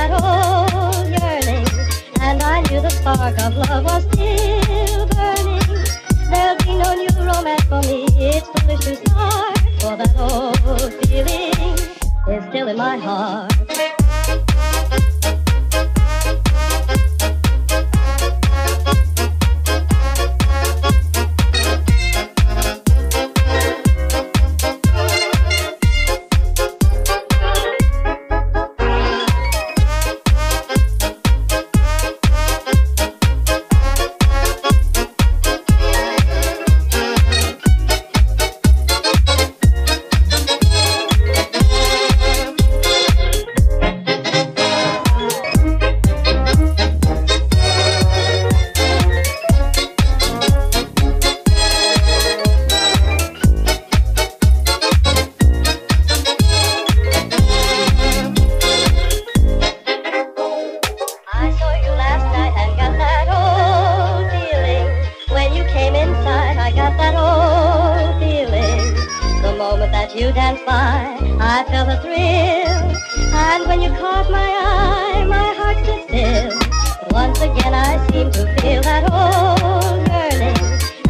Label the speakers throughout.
Speaker 1: that old yearning. And I knew the spark of love was still burning. There'll be no new romance for me. It's foolish to start, for that old feeling is still in my heart. I felt a thrill. And when you caught my eye, my heart stood still. Once again, I seemed to feel that old yearning.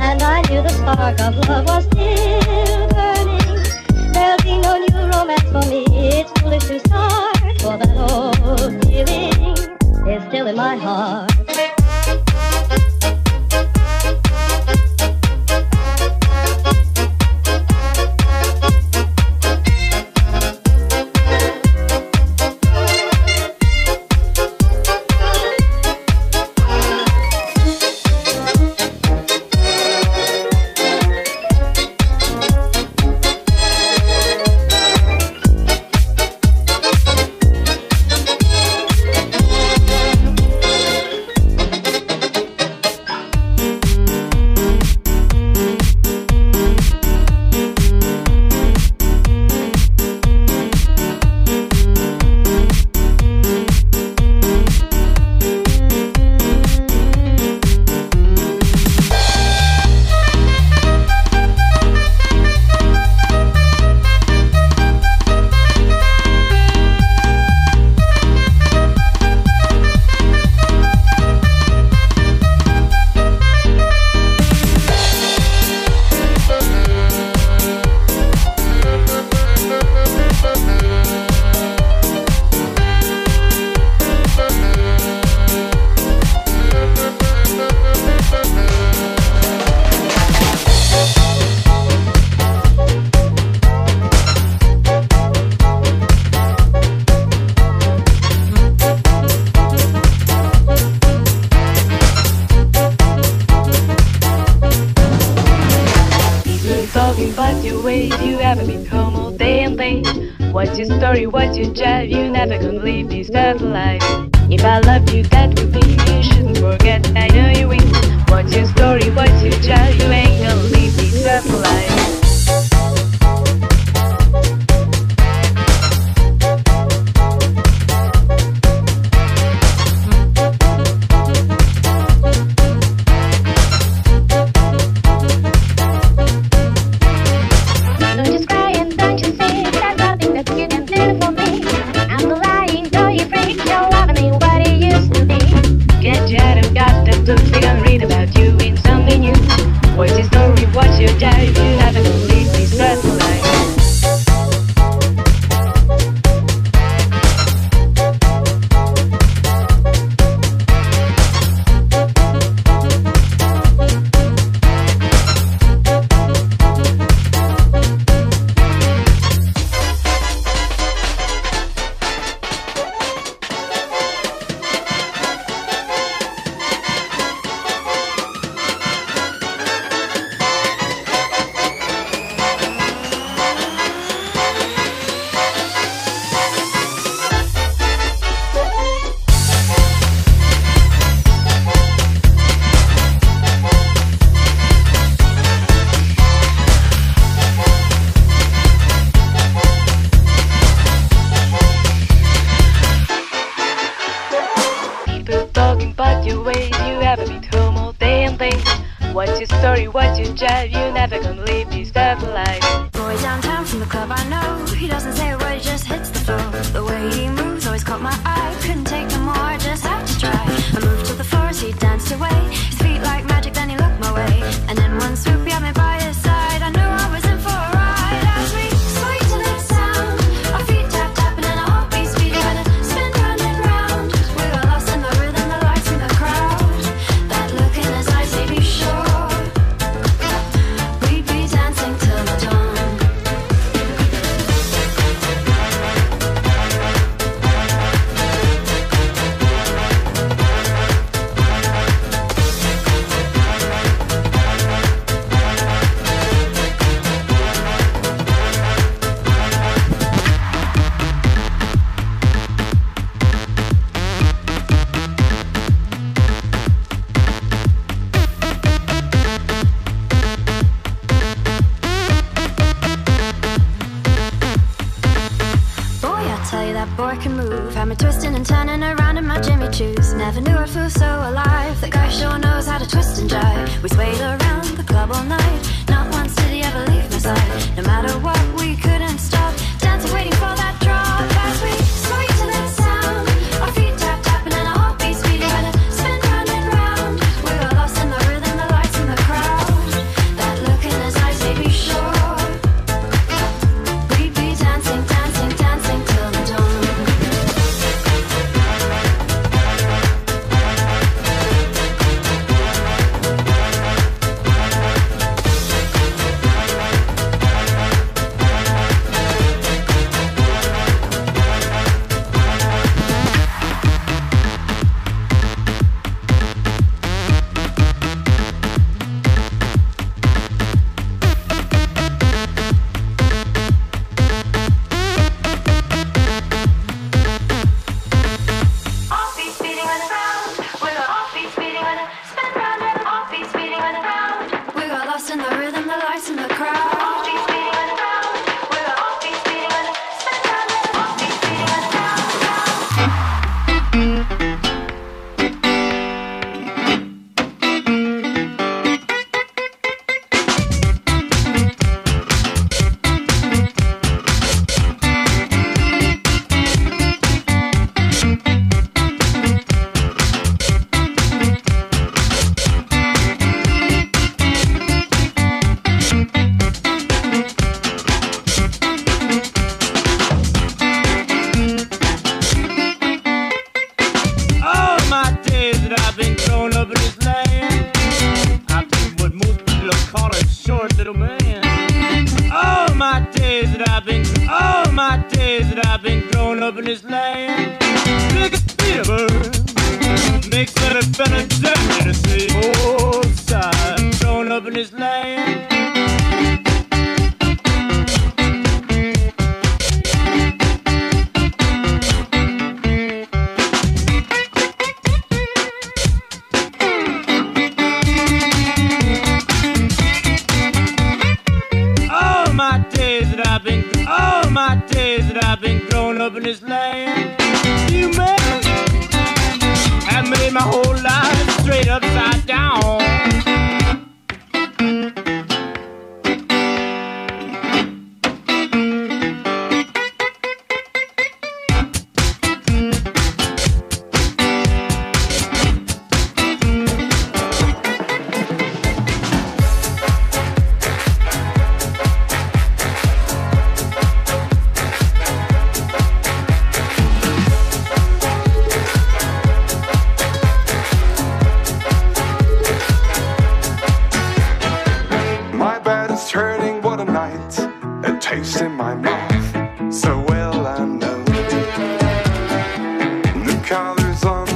Speaker 1: And I knew the spark of love was still burning. There'll be no new romance for me. It's foolish to start, for that old feeling is still in my heart.
Speaker 2: Ways, you haven't been home all day and late. What's your story, what's your drive, you never gonna leave this life. If I loved you, that would be, you shouldn't forget, I know you will. What's your story, what's your drive, you ain't gonna leave this life.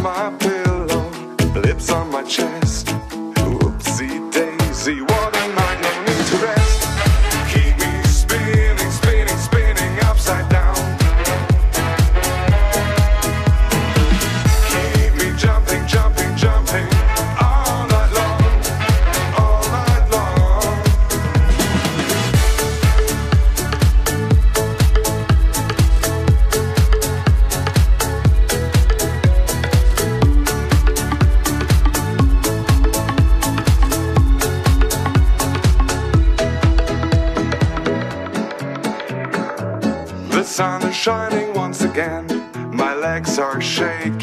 Speaker 3: my pillow, lips on
Speaker 4: my chest. Whoopsie daisy.
Speaker 5: Shining once again. My legs are shaking,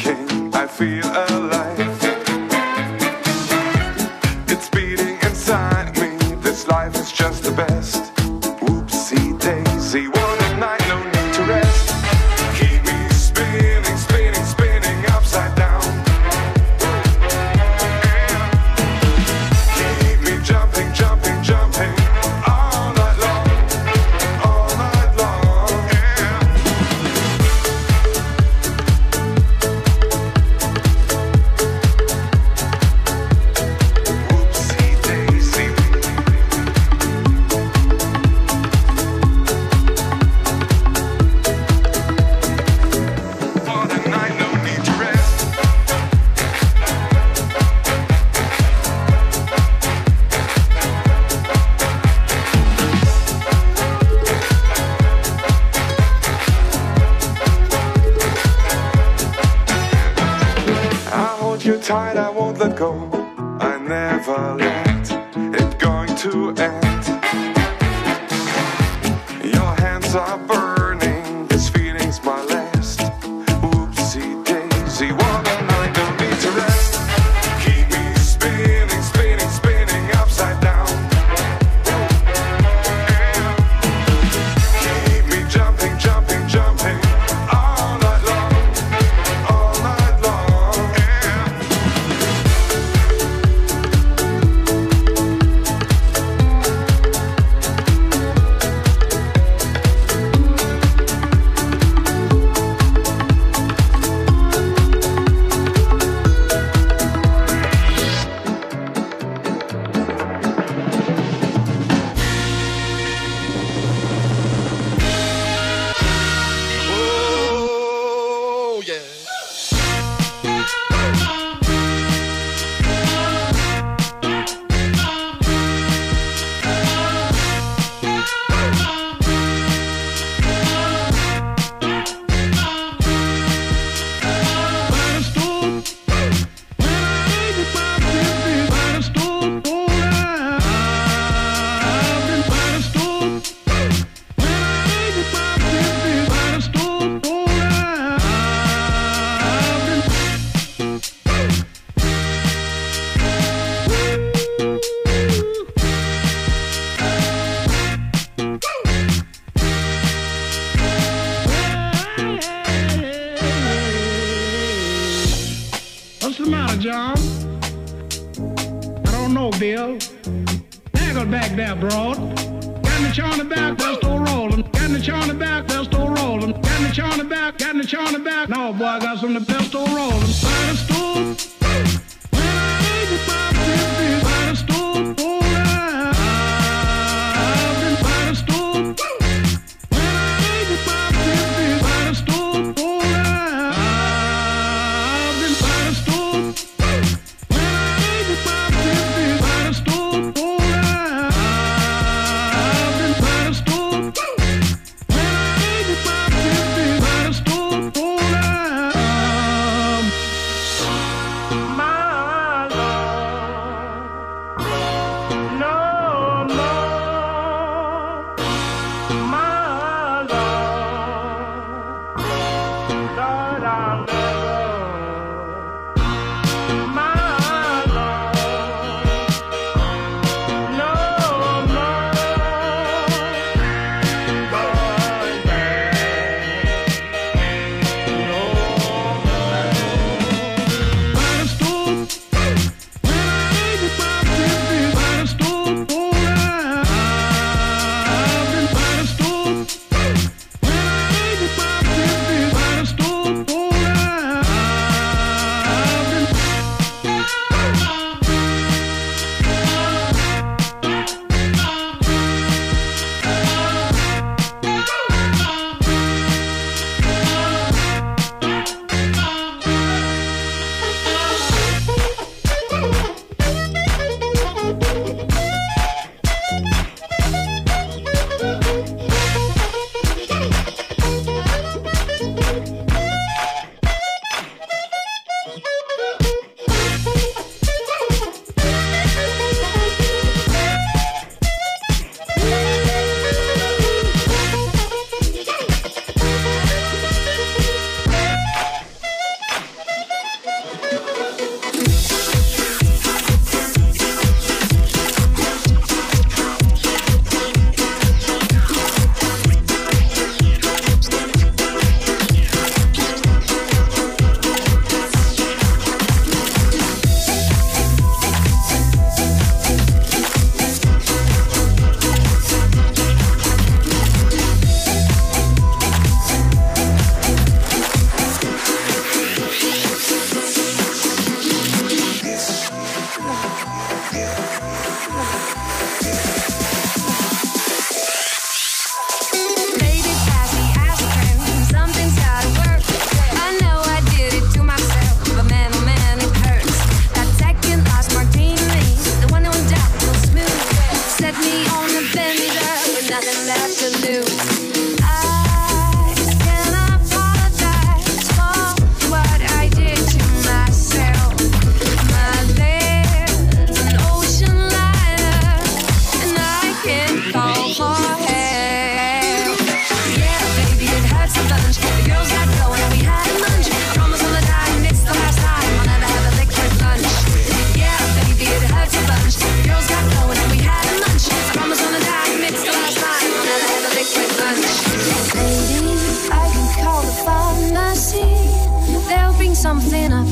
Speaker 3: something up,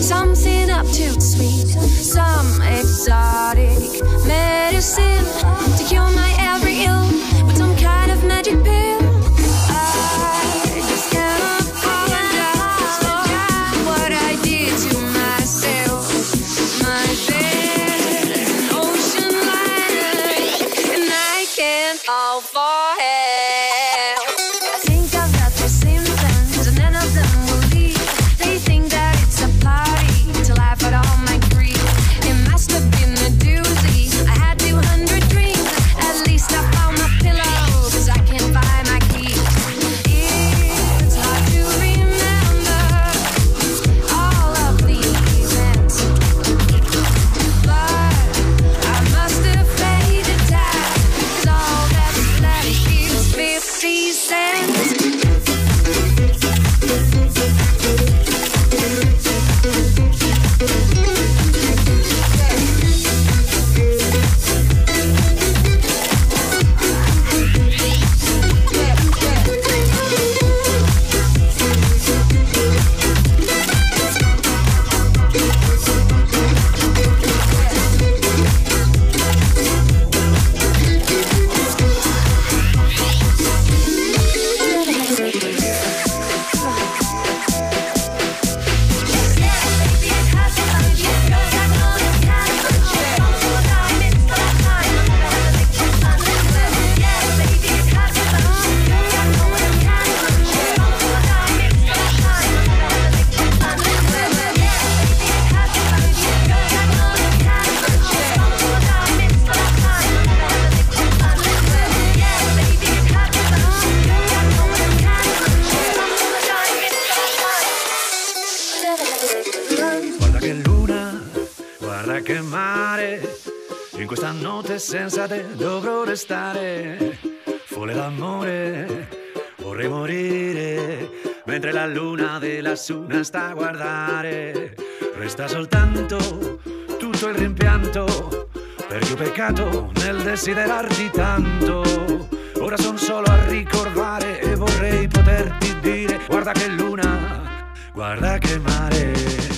Speaker 3: something up too sweet, some exotic medicine to cure my every ill
Speaker 6: mare, in questa notte senza te dovrò restare. Folle d'amore, vorrei morire, mentre la luna della suna sta a guardare. Resta soltanto tutto il rimpianto, perché ho peccato nel desiderarti tanto. Ora son solo a ricordare e vorrei poterti dire, guarda che luna, guarda che mare.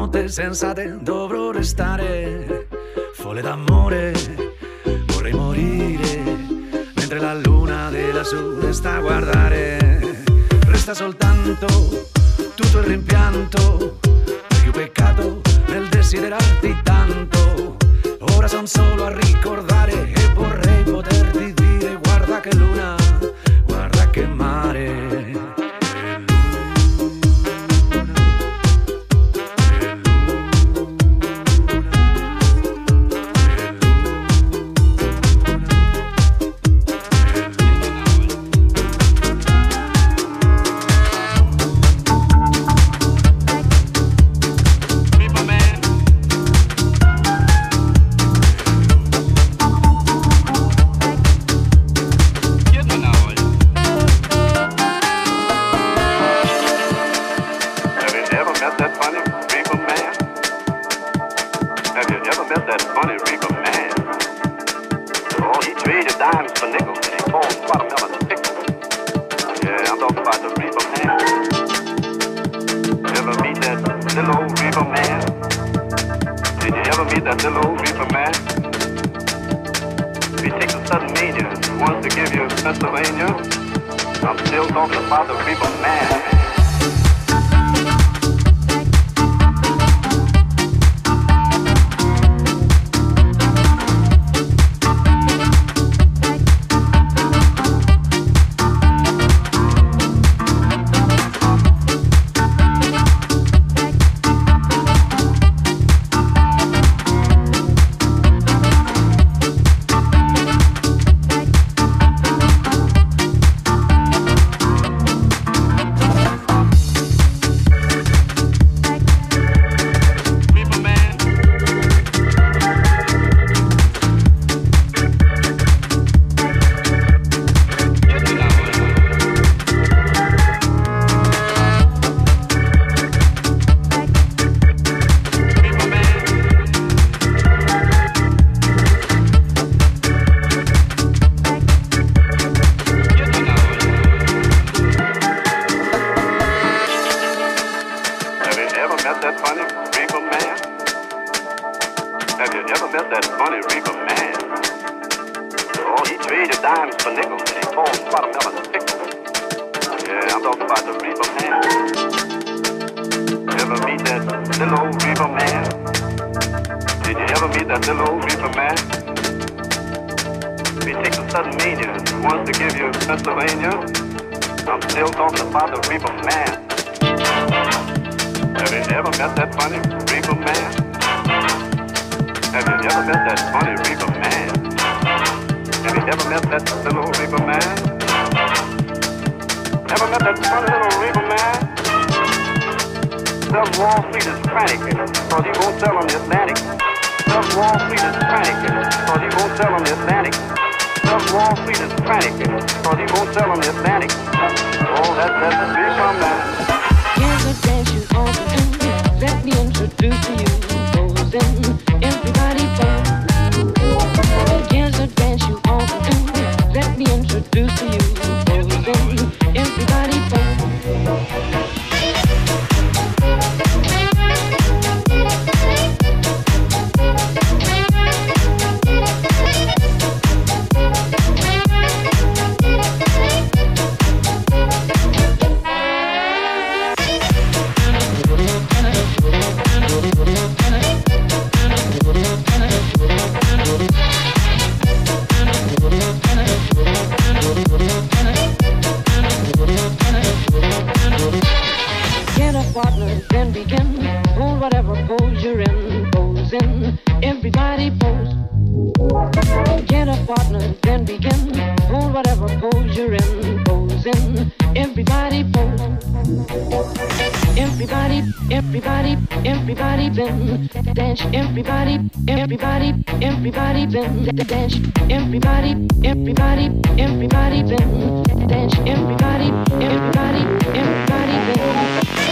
Speaker 6: In questa notte senza te dovrò restare. Folle d'amore, vorrei morire, mentre la luna della sud sta a guardare. Resta soltanto tutto il rimpianto, ho peccato nel desiderarti tanto. Ora son solo a ricordare e vorrei poterti dire guarda che luna,
Speaker 7: Have you ever met that funny reefer man? Oh, he traded dimes for nickels and he called watermelon pickles. Yeah, I'm talking about the reefer man. Ever meet that little old reefer man? Did you ever meet that little old reefer man? He takes a sudden mania and wants to give you Pennsylvania. I'm still talking about the reefer man. Ever met that little reefer man? Ever met that funny little reefer man? South Wall Street is frantic, cause he won't sell on the Atlantic. South Wall Street is frantic, cause he won't sell on the Atlantic. South Wall Street is frantic, cause he won't sell on the Atlantic. Oh, that's that reefer man.
Speaker 8: Here's a dance you all do. Let me introduce to you. Posing, everybody introduce to you. dance. Everybody, everybody, everybody dance. Everybody, everybody, everybody dance. Everybody, everybody, everybody been.